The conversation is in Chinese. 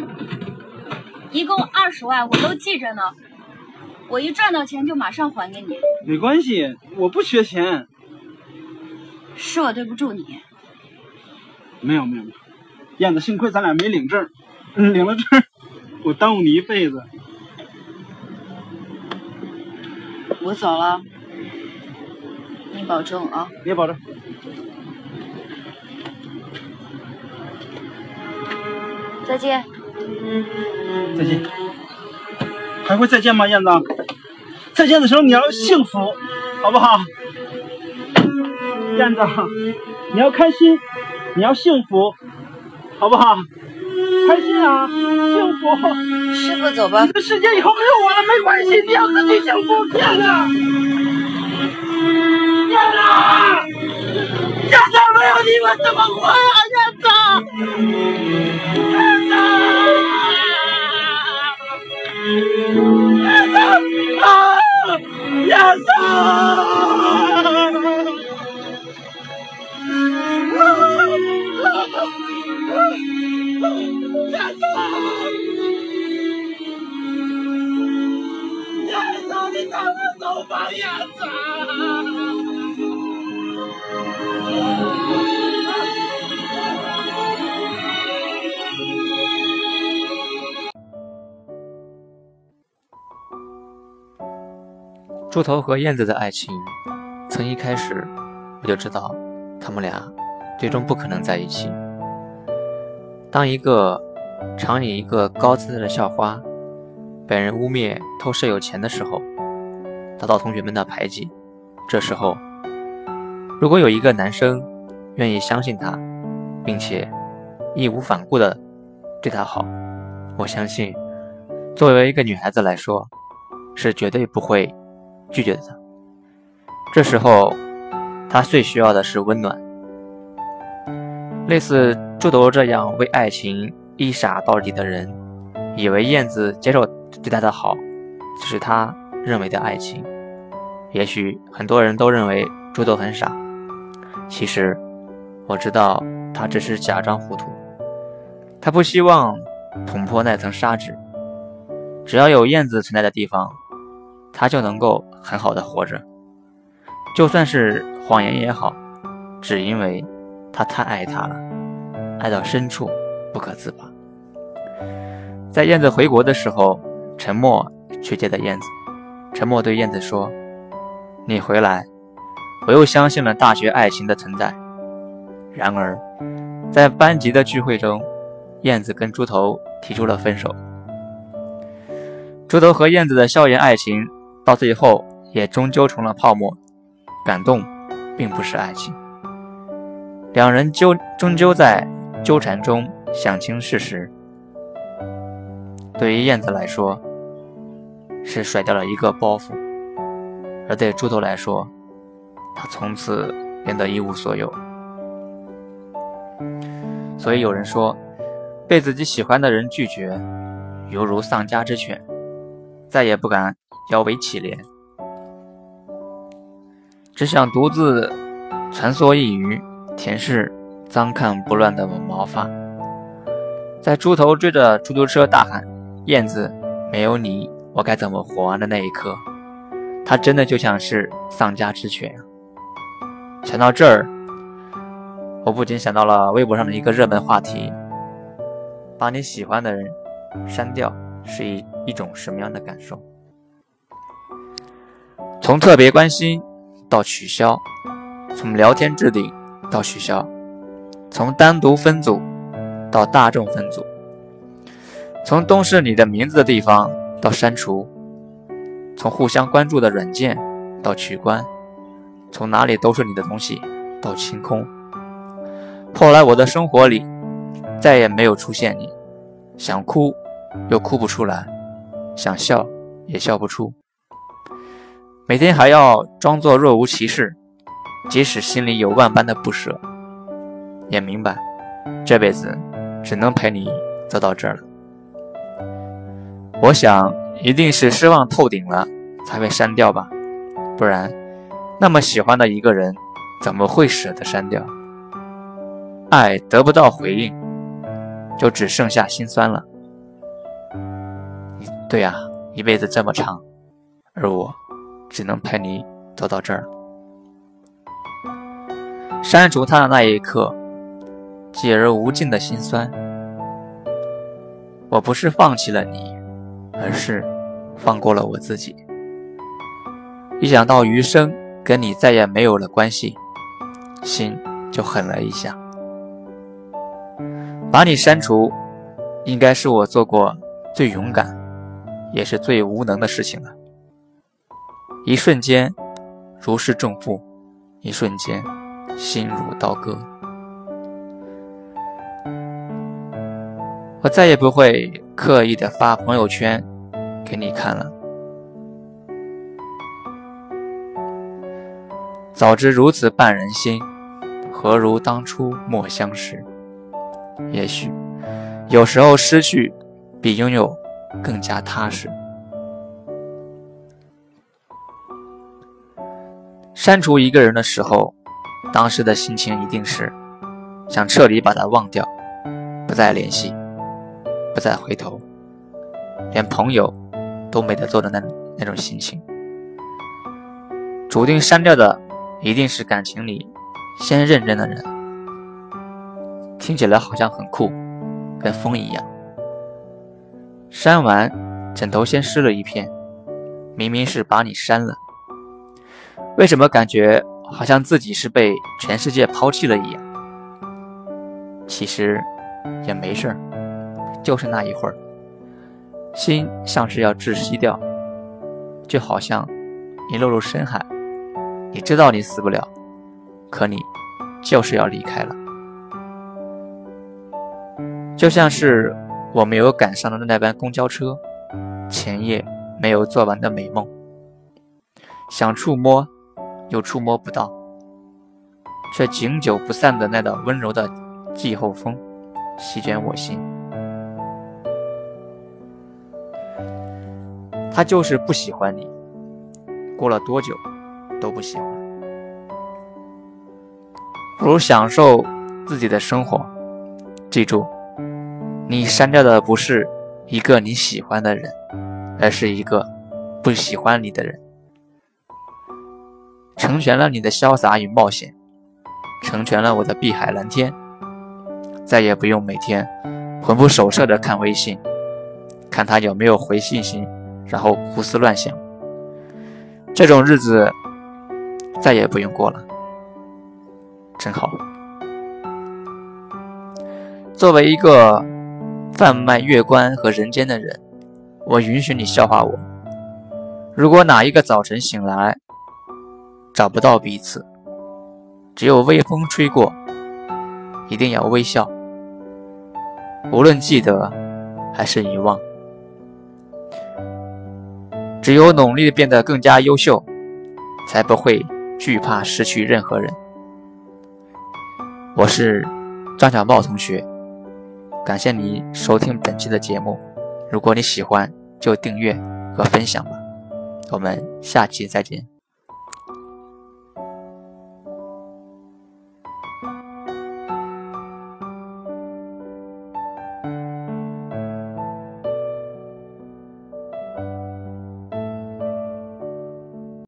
钱，一共二十万，我都记着呢。我一赚到钱就马上还给你。没关系，我不缺钱。是我对不住你。没有没有没有，燕子，幸亏咱俩没领证，领了证，我耽误你一辈子。我走了，你保重啊！你也保重。再见。再见。还会再见吗，燕子？再见的时候你要幸福，好不好？燕子，你要开心，你要幸福，好不好？开心啊，幸福。师傅，走吧。这世界以后没有我了，没关系，你要自己幸福，燕子。燕子，燕子，没有你我怎么活呀？燕子，啊，燕子。燕子，燕子，你赶快走吧，燕子。猪头和燕子的爱情，从一开始我就知道，他们俩最终不可能在一起。当一个常以一个高姿态的校花被人污蔑偷舍友钱的时候，遭到同学们的排挤，这时候，如果有一个男生愿意相信她，并且义无反顾的对她好，我相信，作为一个女孩子来说，是绝对不会拒绝了他。这时候，他最需要的是温暖，类似。猪头这样为爱情一傻到底的人，以为燕子接受对他的好，就是他认为的爱情。也许很多人都认为猪头很傻，其实我知道他只是假装糊涂。他不希望捅破那层纱纸，只要有燕子存在的地方，他就能够很好的活着。就算是谎言也好，只因为他太爱她了。爱到深处不可自拔。在燕子回国的时候，沉默去接的燕子。沉默对燕子说：“你回来，我又相信了大学爱情的存在。”然而，在班级的聚会中，燕子跟猪头提出了分手。猪头和燕子的校园爱情到最后也终究成了泡沫。感动，并不是爱情。两人究终究在。纠缠中想清事实，对于燕子来说是甩掉了一个包袱，而对猪头来说，他从此变得一无所有。所以有人说，被自己喜欢的人拒绝，犹如丧家之犬，再也不敢摇尾乞怜，只想独自穿梭一隅，舔舐。脏看不乱的毛发，在猪头追着出租车大喊“燕子，没有你我该怎么活完”的那一刻，他真的就像是丧家之犬想到这儿，我不禁想到了微博上的一个热门话题：把你喜欢的人删掉是一一种什么样的感受？从特别关心到取消，从聊天置顶到取消。从单独分组到大众分组，从都是你的名字的地方到删除，从互相关注的软件到取关，从哪里都是你的东西到清空。后来我的生活里再也没有出现你，想哭又哭不出来，想笑也笑不出，每天还要装作若无其事，即使心里有万般的不舍。也明白，这辈子只能陪你走到这儿了。我想，一定是失望透顶了才会删掉吧，不然，那么喜欢的一个人，怎么会舍得删掉？爱得不到回应，就只剩下心酸了。对呀，一辈子这么长，而我只能陪你走到这儿。删除他的那一刻，解而无尽的心酸。我不是放弃了你，而是放过了我自己。一想到余生跟你再也没有了关系，心就狠了一下。把你删除，应该是我做过最勇敢，也是最无能的事情了。一瞬间，如释重负；一瞬间。心如刀割，我再也不会刻意的发朋友圈给你看了。早知如此绊人心，何如当初莫相识？也许有时候失去比拥有更加踏实。删除一个人的时候。当时的心情一定是想彻底把他忘掉，不再联系，不再回头，连朋友都没得做的那那种心情。注定删掉的一定是感情里先认真的人。听起来好像很酷，跟风一样。删完，枕头先湿了一片，明明是把你删了，为什么感觉？好像自己是被全世界抛弃了一样，其实也没事儿，就是那一会儿，心像是要窒息掉，就好像你落入深海，你知道你死不了，可你就是要离开了，就像是我没有赶上的那班公交车，前夜没有做完的美梦，想触摸。又触摸不到，却经久不散的那道温柔的季候风，席卷我心。他就是不喜欢你，过了多久都不喜欢。不如享受自己的生活。记住，你删掉的不是一个你喜欢的人，而是一个不喜欢你的人。成全了你的潇洒与冒险，成全了我的碧海蓝天，再也不用每天魂不守舍的看微信，看他有没有回信息，然后胡思乱想。这种日子再也不用过了，真好。作为一个贩卖月光和人间的人，我允许你笑话我。如果哪一个早晨醒来，找不到彼此，只有微风吹过，一定要微笑。无论记得还是遗忘，只有努力变得更加优秀，才不会惧怕失去任何人。我是张小茂同学，感谢你收听本期的节目。如果你喜欢，就订阅和分享吧。我们下期再见。